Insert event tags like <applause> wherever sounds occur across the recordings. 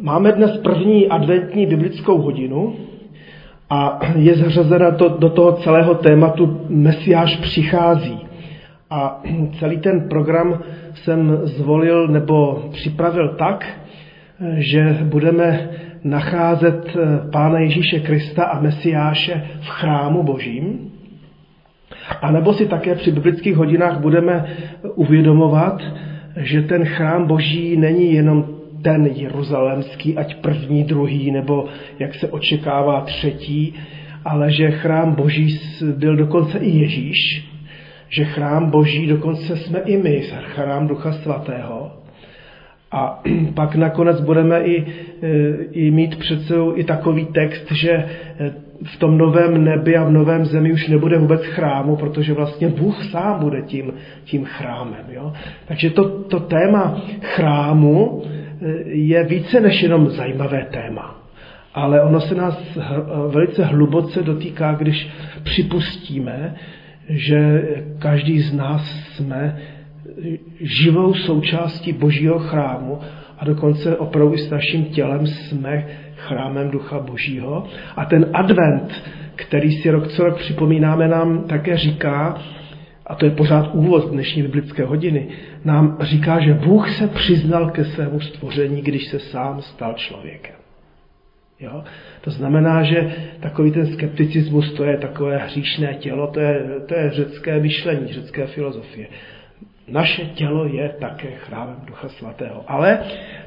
Máme dnes první adventní biblickou hodinu a je zařazena to, do toho celého tématu Mesiáš přichází. A celý ten program jsem zvolil nebo připravil tak, že budeme nacházet Pána Ježíše Krista a Mesiáše v chrámu božím. A nebo si také při biblických hodinách budeme uvědomovat, že ten chrám boží není jenom ten jeruzalémský, ať první, druhý, nebo jak se očekává třetí, ale že chrám boží byl dokonce i Ježíš, že chrám boží dokonce jsme i my, chrám Ducha Svatého. A <clears throat> pak nakonec budeme i, i mít před sebou i takový text, že v tom novém nebi a v novém zemi už nebude vůbec chrámu, protože vlastně Bůh sám bude tím, tím chrámem. Jo? Takže to, to téma chrámu je více než jenom zajímavé téma. Ale ono se nás velice hluboce dotýká, když připustíme, že každý z nás jsme živou součástí Božího chrámu a dokonce opravdu s naším tělem jsme chrámem Ducha Božího. A ten advent, který si rok co rok připomínáme, nám také říká, a to je pořád úvod dnešní biblické hodiny, nám říká, že Bůh se přiznal ke svému stvoření, když se sám stal člověkem. Jo? To znamená, že takový ten skepticismus, to je takové hříšné tělo, to je, to je řecké myšlení, řecké filozofie. Naše tělo je také chrámem Ducha Svatého. Ale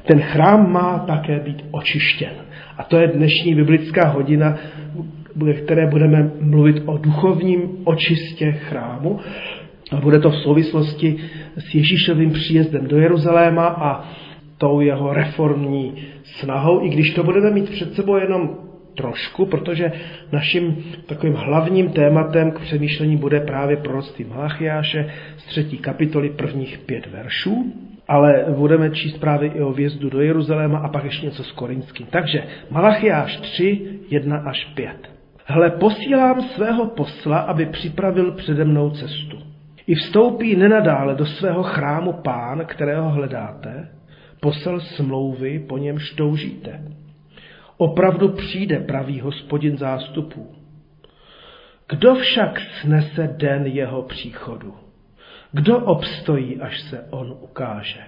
ten chrám má také být očištěn. A to je dnešní biblická hodina, ve které budeme mluvit o duchovním očistě chrámu. A bude to v souvislosti s Ježíšovým příjezdem do Jeruzaléma a tou jeho reformní snahou, i když to budeme mít před sebou jenom trošku, protože naším takovým hlavním tématem k přemýšlení bude právě proroctví Malachiáše z třetí kapitoly prvních pět veršů, ale budeme číst právě i o vjezdu do Jeruzaléma a pak ještě něco s Korinským. Takže Malachiáš 3, 1 až 5. Hle, posílám svého posla, aby připravil přede mnou cestu. I vstoupí nenadále do svého chrámu pán, kterého hledáte, posel smlouvy, po němž toužíte. Opravdu přijde pravý hospodin zástupů. Kdo však snese den jeho příchodu? Kdo obstojí, až se on ukáže?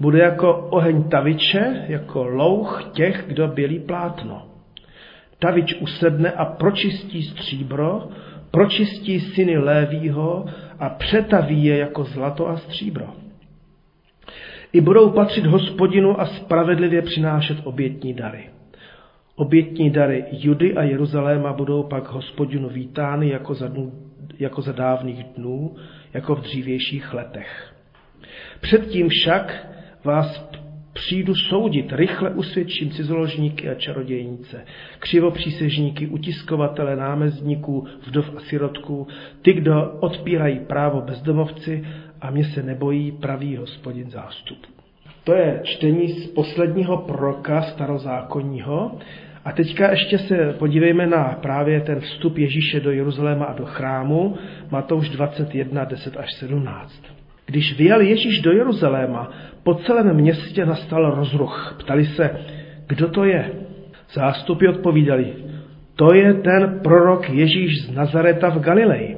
Bude jako oheň taviče, jako louch těch, kdo bělí plátno. Tavič usedne a pročistí stříbro, pročistí syny Lévího a přetaví je jako zlato a stříbro. I budou patřit hospodinu a spravedlivě přinášet obětní dary. Obětní dary Judy a Jeruzaléma budou pak hospodinu vítány jako za, dnů, jako za dávných dnů, jako v dřívějších letech. Předtím však vás Přijdu soudit, rychle usvědčím cizoložníky a čarodějnice, křivopřísežníky, utiskovatele námezníků, vdov a sirotků, ty, kdo odpírají právo bezdomovci a mě se nebojí pravý hospodin zástup. To je čtení z posledního proroka starozákonního. A teďka ještě se podívejme na právě ten vstup Ježíše do Jeruzaléma a do chrámu, Matouš 21, 10 až 17. Když vyjel Ježíš do Jeruzaléma, po celém městě nastal rozruch. Ptali se, kdo to je? Zástupy odpovídali, to je ten prorok Ježíš z Nazareta v Galileji.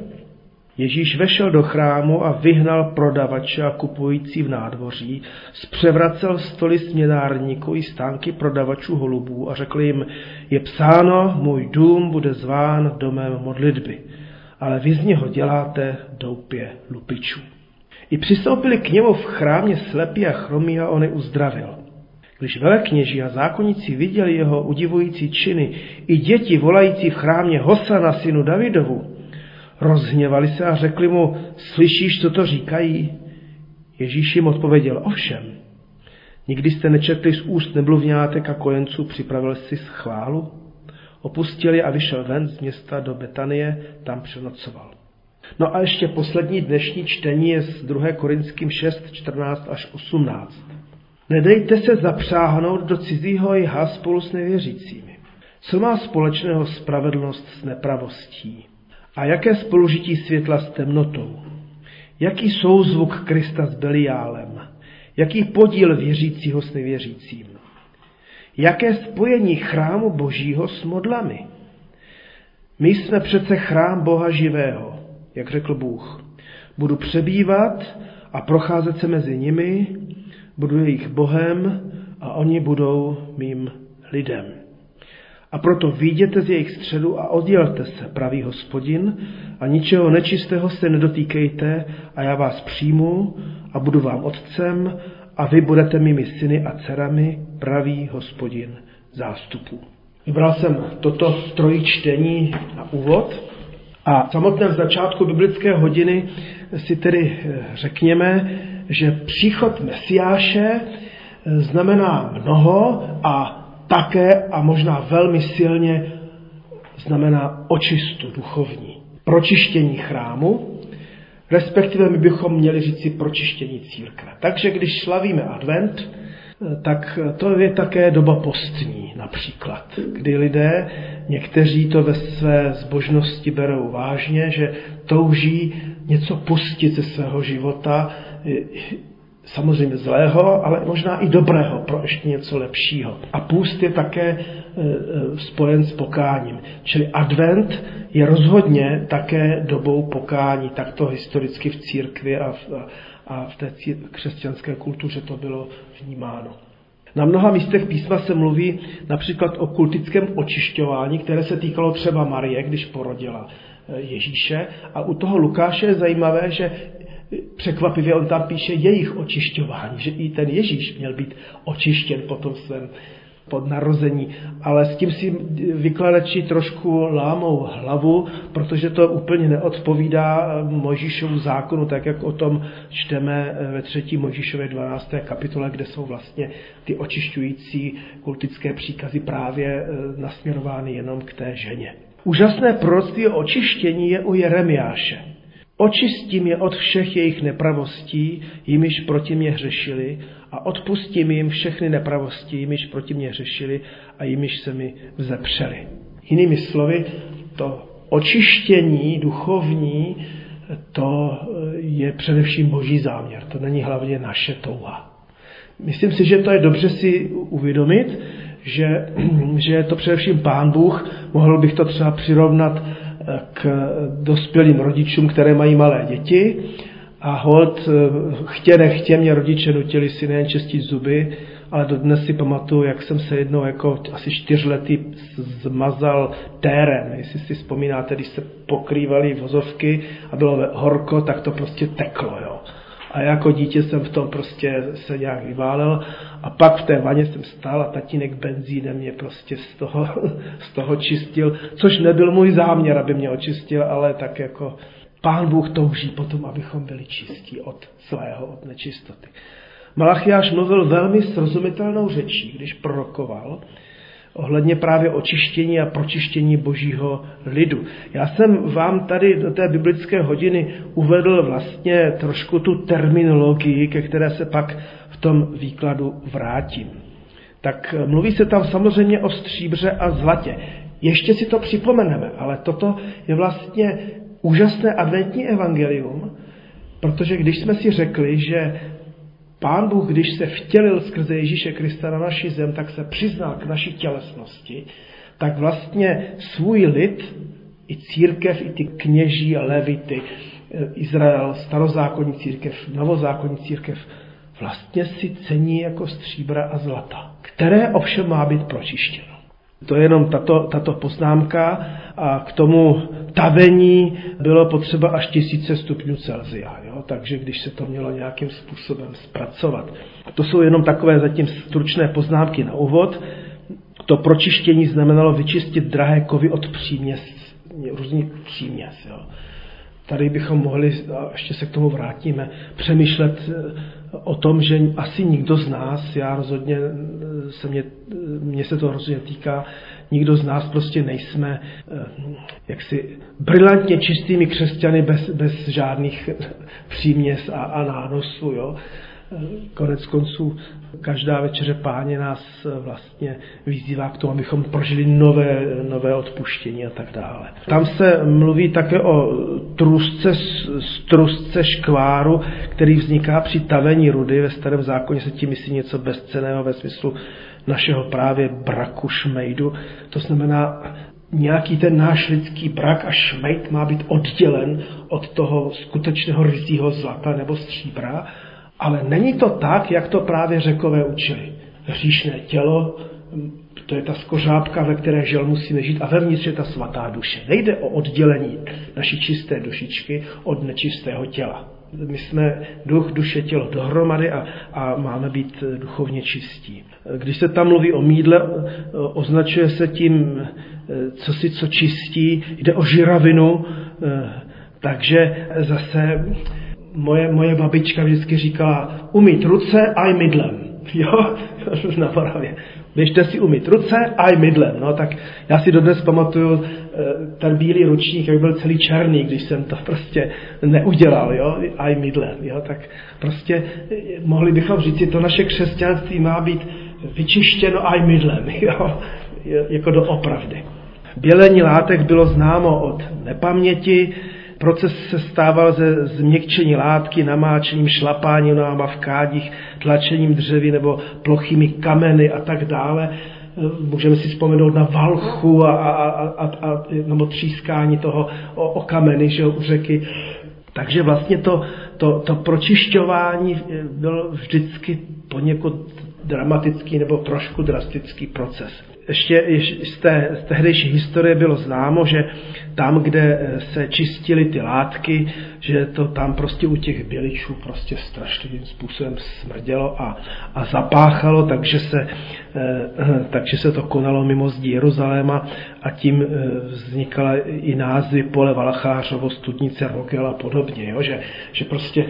Ježíš vešel do chrámu a vyhnal prodavače a kupující v nádvoří, zpřevracel stoly směnárníků i stánky prodavačů holubů a řekl jim, je psáno, můj dům bude zván domem modlitby, ale vy z něho děláte doupě lupičů. I přistoupili k němu v chrámě slepí a chromí a on je uzdravil. Když velekněží a zákonníci viděli jeho udivující činy, i děti volající v chrámě Hosana synu Davidovu, rozhněvali se a řekli mu, slyšíš, co to říkají? Ježíš jim odpověděl, ovšem, nikdy jste nečetli z úst nebluvňátek a kojenců, připravil si schválu? Opustili a vyšel ven z města do Betanie, tam přenocoval. No a ještě poslední dnešní čtení je z 2. Korinským 6, 14 až 18. Nedejte se zapřáhnout do cizího jha spolu s nevěřícími. Co má společného spravedlnost s nepravostí? A jaké spolužití světla s temnotou? Jaký souzvuk Krista s Beliálem? Jaký podíl věřícího s nevěřícím? Jaké spojení chrámu božího s modlami? My jsme přece chrám Boha živého, jak řekl Bůh. Budu přebývat a procházet se mezi nimi, budu jejich Bohem a oni budou mým lidem. A proto výjděte z jejich středu a oddělte se, pravý hospodin, a ničeho nečistého se nedotýkejte a já vás přijmu a budu vám otcem a vy budete mými syny a dcerami, pravý hospodin zástupů. Vybral jsem toto trojí čtení na úvod a v samotném začátku biblické hodiny si tedy eh, řekněme, že příchod Mesiáše eh, znamená mnoho a také a možná velmi silně znamená očistu duchovní. Pročištění chrámu, respektive my bychom měli říci pročištění církve. Takže když slavíme advent, tak to je také doba postní například, kdy lidé, někteří to ve své zbožnosti berou vážně, že touží něco pustit ze svého života, samozřejmě zlého, ale možná i dobrého pro ještě něco lepšího. A půst je také e, e, spojen s pokáním. Čili advent je rozhodně také dobou pokání, takto historicky v církvi a v, a v té křesťanské kultuře to bylo vnímáno. Na mnoha místech písma se mluví například o kultickém očišťování, které se týkalo třeba Marie, když porodila e, Ježíše. A u toho Lukáše je zajímavé, že překvapivě on tam píše jejich očišťování, že i ten Ježíš měl být očištěn po tom svém pod narození, ale s tím si vykladači trošku lámou hlavu, protože to úplně neodpovídá Mojžíšovu zákonu, tak jak o tom čteme ve třetí Mojžíšové 12. kapitole, kde jsou vlastně ty očišťující kultické příkazy právě eh, nasměrovány jenom k té ženě. Úžasné proroctví o očištění je u Jeremiáše. Očistím je od všech jejich nepravostí, jimiž proti mě hřešili, a odpustím jim všechny nepravosti, jimiž proti mě hřešili a jimiž se mi vzepřeli. Jinými slovy, to očištění duchovní, to je především boží záměr, to není hlavně naše touha. Myslím si, že to je dobře si uvědomit, že, <clears throat> že je to především Pán Bůh, mohl bych to třeba přirovnat k dospělým rodičům, které mají malé děti a hod eh, chtě nechtě mě rodiče nutili si nejen čistit zuby, ale dodnes si pamatuju, jak jsem se jednou jako asi čtyřletý zmazal térem. Jestli si vzpomínáte, když se pokrývaly vozovky a bylo horko, tak to prostě teklo. Jo. A jako dítě jsem v tom prostě se nějak vyválel a pak v té vaně jsem stál a tatínek benzínem mě prostě z toho, <laughs> z toho čistil, což nebyl můj záměr, aby mě očistil, ale tak jako pán Bůh touží potom, abychom byli čistí od svého, od nečistoty. Malachiáš mluvil velmi srozumitelnou řečí, když prorokoval, ohledně právě očištění a pročištění božího lidu. Já jsem vám tady do té biblické hodiny uvedl vlastně trošku tu terminologii, ke které se pak v tom výkladu vrátím. Tak mluví se tam samozřejmě o stříbře a zlatě. Ještě si to připomeneme, ale toto je vlastně úžasné adventní evangelium, protože když jsme si řekli, že Pán Bůh, když se vtělil skrze Ježíše Krista na naši zem, tak se přiznal k naší tělesnosti, tak vlastně svůj lid, i církev, i ty kněží a levity, Izrael, starozákonní církev, novozákonní církev, vlastně si cení jako stříbra a zlata, které ovšem má být pročištěno. To je jenom tato, tato poznámka a k tomu tavení bylo potřeba až tisíce stupňů Celzia. Jo? Takže když se to mělo nějakým způsobem zpracovat. To jsou jenom takové zatím stručné poznámky na úvod. To pročištění znamenalo vyčistit drahé kovy od příměs, různých příměs. Jo? Tady bychom mohli, a ještě se k tomu vrátíme, přemýšlet eh, o tom, že asi nikdo z nás, já rozhodně eh, se mě, eh, mě se to rozhodně týká, nikdo z nás prostě nejsme jaksi brilantně čistými křesťany bez, bez žádných příměs a, a nánosů. Konec konců Každá večeře páně nás vlastně vyzývá k tomu, abychom prožili nové, nové odpuštění a tak dále. Tam se mluví také o trusce, trusce škváru, který vzniká při tavení rudy. Ve starém zákoně se tím myslí něco bezceného ve smyslu našeho právě braku šmejdu. To znamená, nějaký ten náš lidský brak a šmejd má být oddělen od toho skutečného rizího zlata nebo stříbra, ale není to tak, jak to právě řekové učili. Hříšné tělo, to je ta skořápka, ve které žel musíme žít a vevnitř je ta svatá duše. Nejde o oddělení naší čisté dušičky od nečistého těla. My jsme duch, duše, tělo dohromady a, a máme být duchovně čistí. Když se tam mluví o mídle, označuje se tím, co si co čistí, jde o žiravinu, takže zase moje, moje babička vždycky říkala, umít ruce a i mydlem. <laughs> Jo, na Moravě. Běžte si umít ruce a i mydlem. No, tak já si dodnes pamatuju eh, ten bílý ručník, jak byl celý černý, když jsem to prostě neudělal, jo, a i mydlem. Jo, tak prostě eh, mohli bychom říct, že to naše křesťanství má být vyčištěno a i mydlem, <laughs> jo, jako do opravdy. Bělení látek bylo známo od nepaměti, Proces se stával ze změkčení látky, namáčením, šlapáním náma v kádích, tlačením dřevy nebo plochými kameny a tak dále. Můžeme si vzpomenout na valchu a, a, a, a nebo třískání toho o, o kameny že, u řeky. Takže vlastně to, to, to pročišťování byl vždycky poněkud dramatický nebo trošku drastický proces. Ještě z, té, z tehdejší historie bylo známo, že tam, kde eh, se čistily ty látky, že to tam prostě u těch běličů prostě strašným způsobem smrdělo a, a zapáchalo, takže se, eh, eh, takže se to konalo mimo zdí Jeruzaléma a tím vznikala i názvy pole Valachářovo, Studnice, Rogel a podobně, jo? Že, že prostě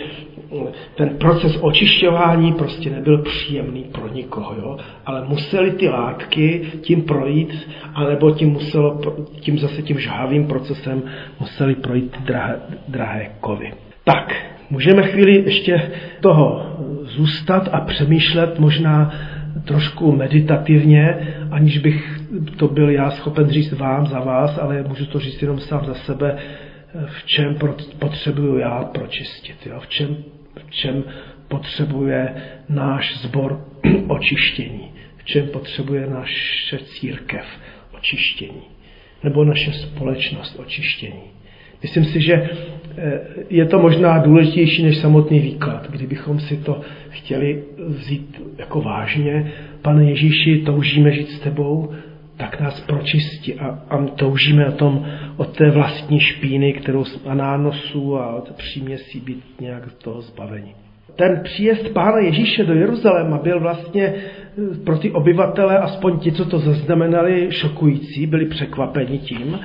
ten proces očišťování prostě nebyl příjemný pro nikoho, jo? ale museli ty látky tím projít, anebo tím, muselo, tím zase tím žhavým procesem museli projít drahé, drahé kovy. Tak, můžeme chvíli ještě toho zůstat a přemýšlet možná trošku meditativně, aniž bych to byl já schopen říct vám za vás, ale můžu to říct jenom sám za sebe, v čem potřebuju já pročistit, jo? V, čem, v čem potřebuje náš sbor <clears throat> očištění, v čem potřebuje naše církev očištění, nebo naše společnost očištění. Myslím si, že je to možná důležitější než samotný výklad. Kdybychom si to chtěli vzít jako vážně, pane Ježíši, toužíme žít s tebou, tak nás pročistí a, a toužíme o tom, od té vlastní špíny, kterou a nánosů a od příměsí být nějak z toho zbavení. Ten příjezd Pána Ježíše do Jeruzaléma byl vlastně eh, pro ty obyvatele, aspoň ti, co to zaznamenali, šokující, byli překvapeni tím.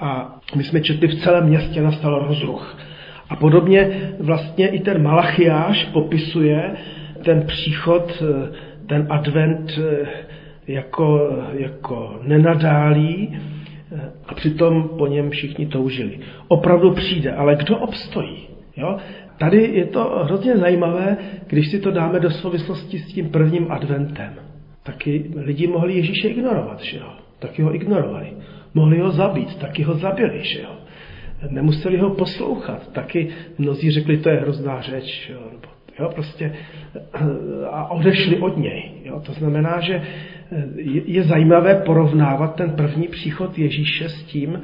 A my jsme četli, v celém městě nastal rozruch. A podobně vlastně i ten Malachiáš popisuje ten příchod, eh, ten advent eh, jako, jako nenadálý a přitom po něm všichni toužili. Opravdu přijde, ale kdo obstojí? Jo? Tady je to hrozně zajímavé, když si to dáme do souvislosti s tím prvním adventem. Taky lidi mohli Ježíše ignorovat, že jo? Taky ho ignorovali. Mohli ho zabít, taky ho zabili, že jo? Nemuseli ho poslouchat, taky mnozí řekli, to je hrozná řeč, jo? jo, prostě a odešli od něj. Jo. To znamená, že je zajímavé porovnávat ten první příchod Ježíše s tím,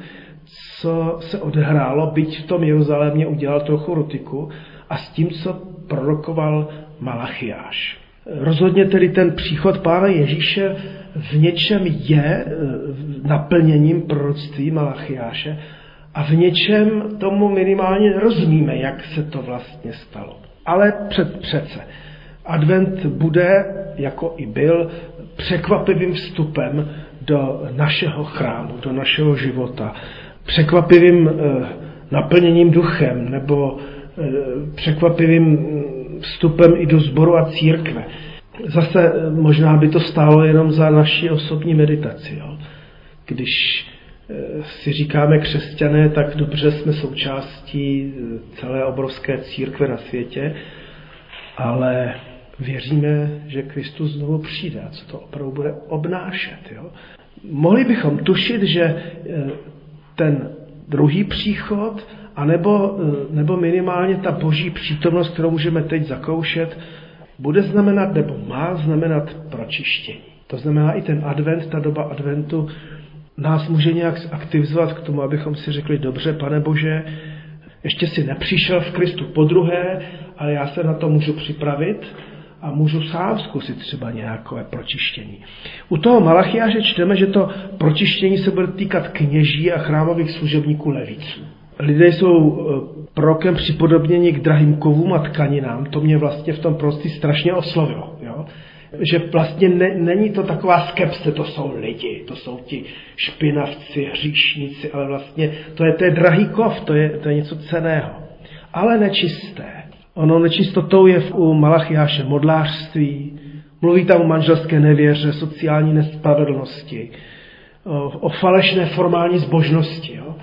co se odehrálo, byť v tom Jeruzalémě udělal trochu rutiku, a s tím, co prorokoval Malachiáš. Rozhodně tedy ten příchod Pána Ježíše v něčem je e, naplněním proroctví Malachiáše a v něčem tomu minimálně rozumíme, jak se to vlastně stalo. Ale před, přece. Advent bude, jako i byl, překvapivým vstupem do našeho chrámu, do našeho života. Překvapivým eh, naplněním duchem nebo eh, překvapivým vstupem i do sboru a církve. Zase eh, možná by to stálo jenom za naši osobní meditaci. Jo? Když si říkáme křesťané, tak dobře jsme součástí celé obrovské církve na světě, ale věříme, že Kristus znovu přijde a co to opravdu bude obnášet. Jo? Mohli bychom tušit, že eh, ten druhý příchod, anebo, eh, nebo minimálně ta boží přítomnost, kterou můžeme teď zakoušet, bude znamenat nebo má znamenat pročištění. To znamená i ten advent, ta doba adventu nás může nějak aktivizovat k tomu, abychom si řekli, dobře, pane Bože, ještě si nepřišel v Kristu po druhé, ale já se na to můžu připravit a můžu sám zkusit třeba nějaké pročištění. U toho Malachiáře čteme, že to pročištění se bude týkat kněží a chrámových služebníků leviců. Lidé jsou eh, prokem připodobněni k drahým kovům a tkaninám. To mě vlastně v tom prostý strašně oslovilo. Jo? Že vlastně ne, není to taková skepse, to jsou lidi, to jsou ti špinavci, hříšníci, ale vlastně to je, to je drahý kov, to je, to je něco ceného. Ale nečisté. Ono nečistotou je v, u Malachiáše modlářství, mluví tam o manželské nevěře, sociální nespravedlnosti, o, o falešné formální zbožnosti. Jo?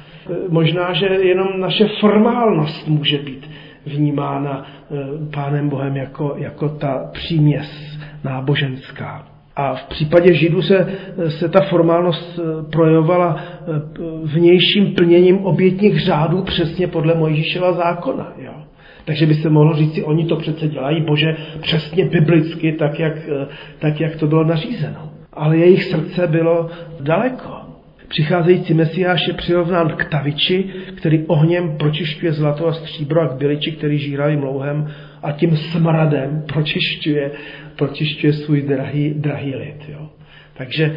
Možná, že jenom naše formálnost může být vnímána e, Pánem Bohem jako, jako ta příměs náboženská. A v případě Židů se, se ta formálnost e, projevovala e, vnějším plněním obětních řádů přesně podle Mojžíšova zákona. Jo? Takže by se mohlo říct oni to přece dělají, bože, přesně biblicky, tak jak, tak jak to bylo nařízeno. Ale jejich srdce bylo daleko. Přicházející Mesiáš je přirovnán k taviči, který ohněm pročišťuje zlato a stříbro a k byliči, který žírají mlouhem a tím smradem pročišťuje, pročišťuje svůj drahý, drahý lid. Jo. Takže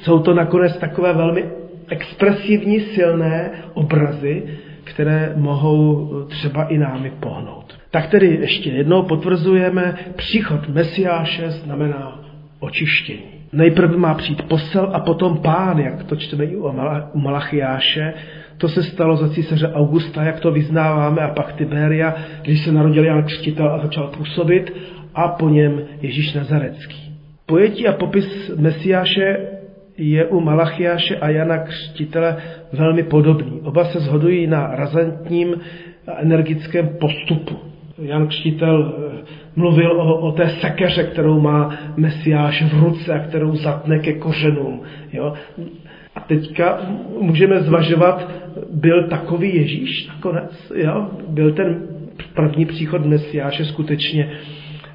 jsou to nakonec takové velmi expresivní, silné obrazy, které mohou třeba i námi pohnout. Tak tedy ještě jednou potvrzujeme, příchod Mesiáše znamená očištění. Nejprve má přijít posel a potom pán, jak to čteme i u Malachiáše. To se stalo za císaře Augusta, jak to vyznáváme, a pak Tiberia, když se narodil Jan Křtitel a začal působit, a po něm Ježíš Nazarecký. Pojetí a popis Mesiáše je u Malachiáše a Jana Křtitele velmi podobný. Oba se shodují na razantním a energickém postupu. Jan Křtitel eh, mluvil o, o té sekeře, kterou má Mesiáš v ruce a kterou zatne ke kořenům. Jo? A teďka můžeme zvažovat, byl takový Ježíš nakonec? Jo? Byl ten první příchod Mesiáše skutečně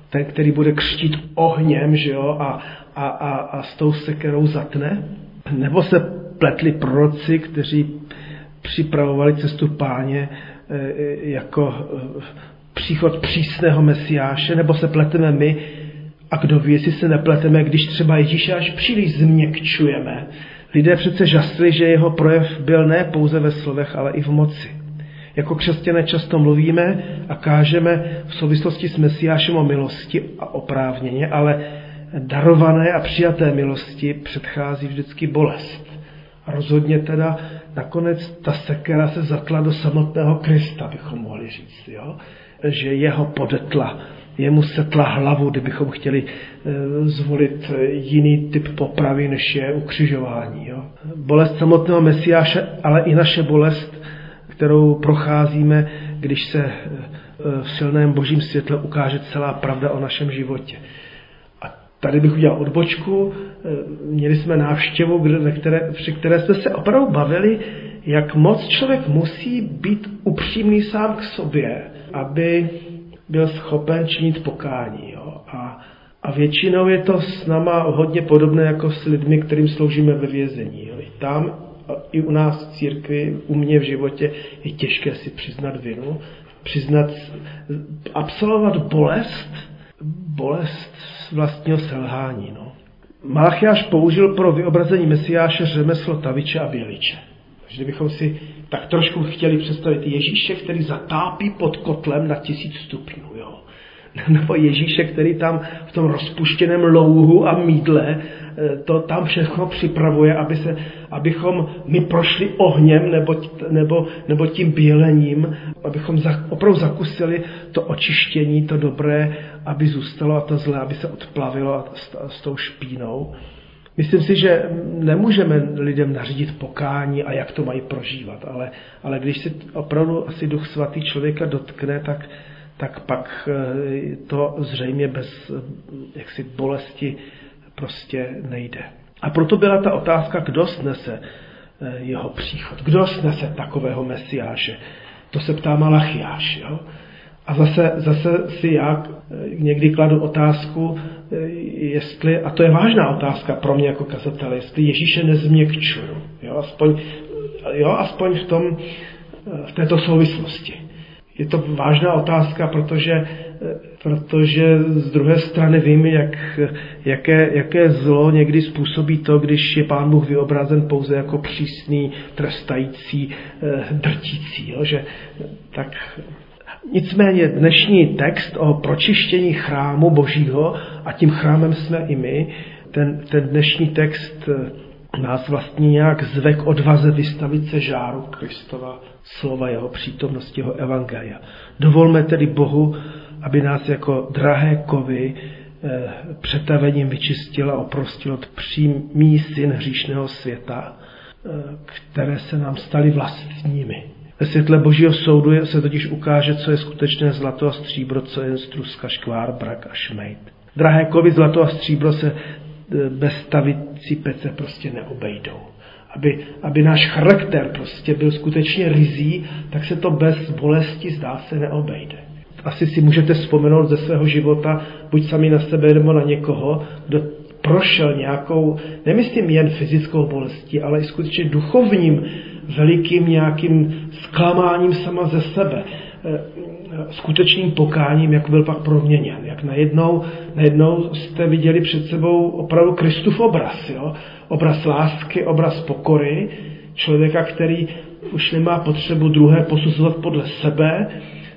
ten, který bude křtít ohněm že jo? A, a, a, a s tou sekerou zatne? Nebo se pletli proroci, kteří připravovali cestu páně e, e, jako příchod přísného mesiáše, nebo se pleteme my, a kdo ví, jestli se nepleteme, když třeba Ježíše až příliš změkčujeme. Lidé přece žasli, že jeho projev byl ne pouze ve slovech, ale i v moci. Jako křesťané často mluvíme a kážeme v souvislosti s Mesiášem o milosti a oprávněně, ale darované a přijaté milosti předchází vždycky bolest. A rozhodně teda nakonec ta sekera se zatla do samotného Krista, bychom mohli říct. Jo? Že jeho podetla. Jemu setla hlavu, kdybychom chtěli eh, zvolit jiný typ popravy, než je ukřižování. Jo. Bolest samotného Mesiáše, ale i naše bolest, kterou procházíme, když se eh, v silném božím světle ukáže celá pravda o našem životě. A tady bych udělal odbočku. Eh, měli jsme návštěvu, ve které, při které jsme se opravdu bavili, jak moc člověk musí být upřímný sám k sobě, aby byl schopen činit pokání. Jo. A, a většinou je to s náma hodně podobné jako s lidmi, kterým sloužíme ve vězení. Jo. I tam, i u nás v církvi, u mě v životě je těžké si přiznat vinu, přiznat, absolvovat bolest, bolest vlastního selhání. No. Malachiáš použil pro vyobrazení Mesiáše řemeslo taviče a běliče. Takže kdybychom si tak trošku chtěli představit Ježíše, který zatápí pod kotlem na tisíc stupňů. Jo? <laughs> Nebo Ježíše, který tam v tom rozpuštěném louhu a mídle eh, to tam všechno připravuje, aby se, abychom my prošli ohněm nebo, nebo, nebo tím bělením, abychom za, opravdu zakusili to očištění, to dobré, aby zůstalo a to zlé, aby se odplavilo a s, a s tou špínou. Myslím si, že nemůžeme lidem nařídit pokání a jak to mají prožívat, ale, ale když si opravdu asi duch svatý člověka dotkne, tak, tak pak eh, to zřejmě bez jaksi bolesti prostě nejde. A proto byla ta otázka, kdo snese jeho příchod, kdo snese takového mesiáše. To se ptá Malachiáš. Jo? A zase, zase si já někdy kladu otázku, jestli, a to je vážná otázka pro mě jako kazatele, jestli Ježíše nezměkčuju. Jo? Aspoň, jo? Aspoň v, tom, v této souvislosti. Je to vážná otázka, protože, protože z druhé strany vím, jak, jaké, jaké zlo někdy způsobí to, když je Pán Bůh vyobrazen pouze jako přísný, trestající, drtící. Jo? Že, tak Nicméně dnešní text o pročištění chrámu božího, a tím chrámem jsme i my, ten, ten dnešní text eh, nás vlastně nějak zve k odvaze vystavit se žáru Kristova slova, jeho přítomnosti, jeho evangelia. Dovolme tedy Bohu, aby nás jako drahé kovy eh, přetavením vyčistil a oprostil od přímý syn hříšného světa, eh, které se nám staly vlastními. Ve světle božího soudu se totiž ukáže, co je skutečné zlato a stříbro, co je struska, škvár, brak a šmejt. Drahé kovy, zlato a stříbro se e, bez stavicí pece prostě neobejdou. Aby, aby náš charakter prostě byl skutečně rizí, tak se to bez bolesti zdá se neobejde. Asi si můžete vzpomenout ze svého života, buď sami na sebe nebo na někoho, kdo prošel nějakou, nemyslím jen fyzickou bolestí, ale i skutečně duchovním velikým nějakým zklamáním sama ze sebe, eh, skutečným pokáním, jak byl pak proměněn. Jak najednou, najednou jste viděli před sebou opravdu Kristův obraz. Jo? Obraz lásky, obraz pokory, člověka, který už nemá potřebu druhé posuzovat podle sebe,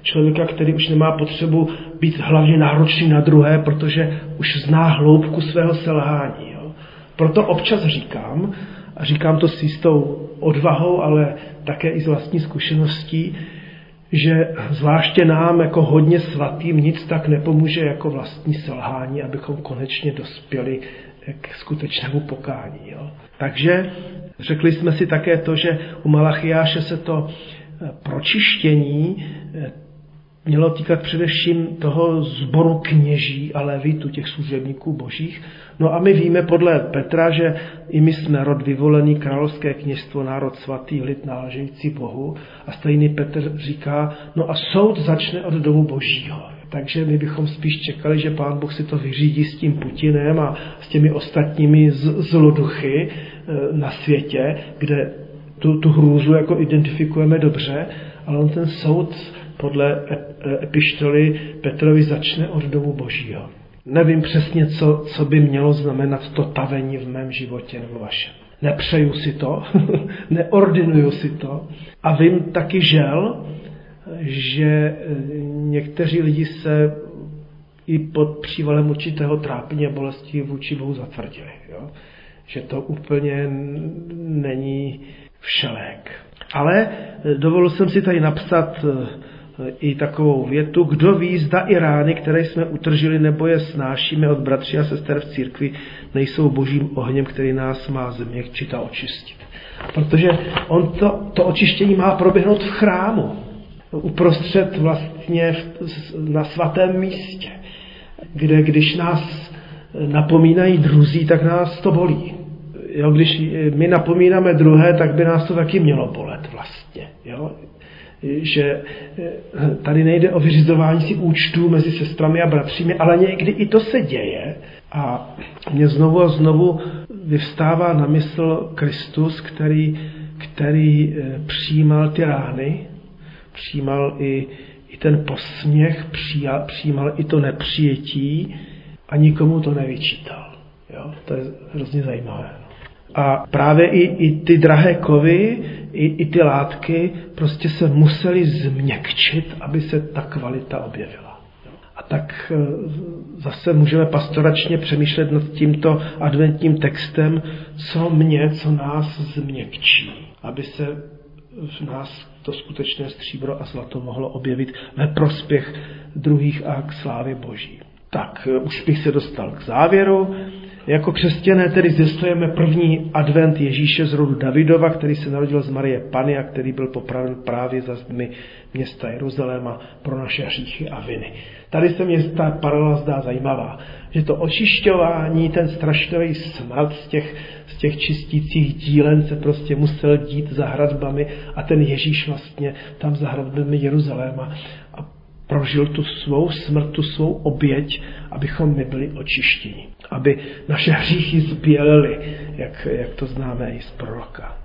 člověka, který už nemá potřebu být hlavně náročný na druhé, protože už zná hloubku svého selhání. Jo? Proto občas říkám, a říkám to s jistou odvahou, ale také i z vlastní zkušeností, že zvláště nám jako hodně svatým nic tak nepomůže jako vlastní selhání, abychom konečně dospěli k skutečnému pokání. Jo. Takže řekli jsme si také to, že u Malachiáše se to pročištění mělo týkat především toho zboru kněží a levitu, těch služebníků božích. No a my víme podle Petra, že i my jsme rod vyvolený, královské kněžstvo, národ svatý, lid náležející Bohu. A stejný Petr říká, no a soud začne od domu božího. Takže my bychom spíš čekali, že pán Bůh si to vyřídí s tím Putinem a s těmi ostatními zloduchy eh, na světě, kde tu, tu hrůzu jako identifikujeme dobře, ale on ten soud podle epištoly Petrovi začne od domu božího. Nevím přesně, co, co by mělo znamenat to tavení v mém životě nebo vašem. Nepřeju si to, <laughs> neordinuju si to. A vím taky žel, že e, někteří lidi se i pod přívalem určitého trápení a bolesti vůči Bohu zatvrdili. Jo? Že to úplně není všelék. Ale e, dovolil jsem si tady napsat i takovou větu, kdo ví, zda i rány, které jsme utržili nebo je snášíme od bratří a sester v církvi, nejsou božím ohněm, který nás má změkčit a očistit. Protože on to, to očištění má proběhnout v chrámu, uprostřed vlastně na svatém místě, kde když nás napomínají druzí, tak nás to bolí. Jo, když my napomínáme druhé, tak by nás to taky mělo bolet vlastně. Jo? Že eh, tady nejde o vyřizování si účtů mezi sestrami a bratřími, ale někdy i to se děje. A mě znovu a znovu vyvstává na mysl Kristus, který, který eh, přijímal ty rány, přijímal i, i ten posměch, přijal, přijímal i to nepřijetí a nikomu to nevyčítal. Jo? To je hrozně zajímavé. A právě i, i ty drahé kovy, i, i ty látky prostě se musely změkčit, aby se ta kvalita objevila. A tak e, zase můžeme pastoračně přemýšlet nad tímto adventním textem, co mě, co nás změkčí, aby se v nás to skutečné stříbro a zlato mohlo objevit ve prospěch druhých a k slávě Boží. Tak e, už bych se dostal k závěru. Jako křesťané tedy zjistujeme první advent Ježíše z rodu Davidova, který se narodil z Marie Pany a který byl popraven právě za zdmi města Jeruzaléma pro naše hříchy a viny. Tady se mě ta paralela zdá zajímavá, že to očišťování, ten strašný smrad z těch, z těch čistících dílen se prostě musel dít za hradbami a ten Ježíš vlastně tam za hradbami Jeruzaléma a prožil tu svou smrt, tu svou oběť, abychom my byli očištěni. Aby naše <laughs> hříchy zbělily, jak, jak to známe i z proroka.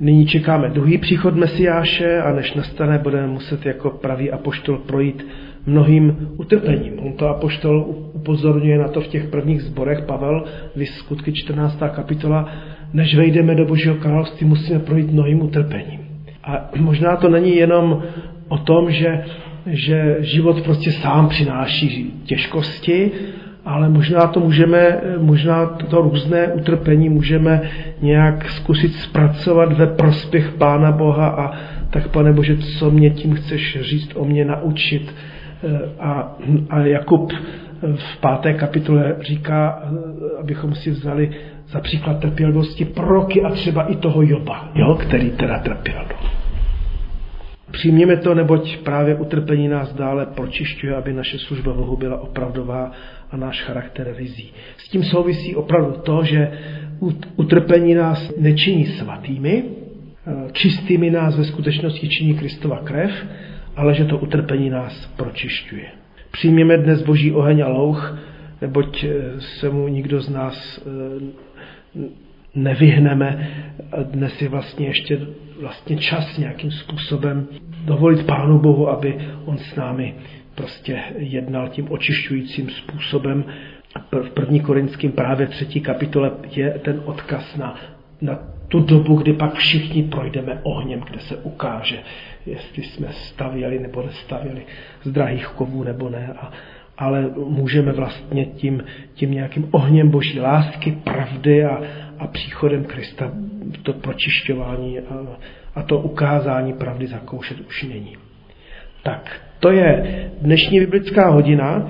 Nyní čekáme druhý příchod Mesiáše a než nastane, budeme muset jako pravý apoštol projít mnohým utrpením. On to apoštol upozorňuje na to v těch prvních zborech, Pavel, v skutky 14. kapitola, než vejdeme do Božího království, musíme projít mnohým utrpením. A možná to není jenom o tom, že, že život prostě sám přináší těžkosti, ale možná to můžeme, možná to různé utrpení můžeme nějak zkusit zpracovat ve prospěch Pána Boha a tak, pane Bože, co mě tím chceš říct o mě naučit. A, a Jakub v páté kapitole říká, abychom si vzali za příklad trpělivosti proroky a třeba i toho Joba, jo, který teda trpěl. Přijměme to, neboť právě utrpení nás dále pročišťuje, aby naše služba Bohu byla opravdová a náš charakter rizí. S tím souvisí opravdu to, že utrpení nás nečiní svatými, eh, čistými nás ve skutečnosti činí Kristova krev, ale že to utrpení nás pročišťuje. Přijměme dnes boží oheň a louch, neboť eh, se mu nikdo z nás eh, nevyhneme. Dnes je vlastně ještě vlastně čas nějakým způsobem dovolit Pánu Bohu, aby on s námi prostě jednal tím očišťujícím způsobem. V první korinským právě třetí kapitole je ten odkaz na, na tu dobu, kdy pak všichni projdeme ohněm, kde se ukáže, jestli jsme stavěli nebo nestavěli z drahých kovů nebo ne. A, ale můžeme vlastně tím, tím nějakým ohněm boží lásky, pravdy a, a příchodem Krista to pročišťování a, a to ukázání pravdy zakoušet už není. Tak to je dnešní biblická hodina.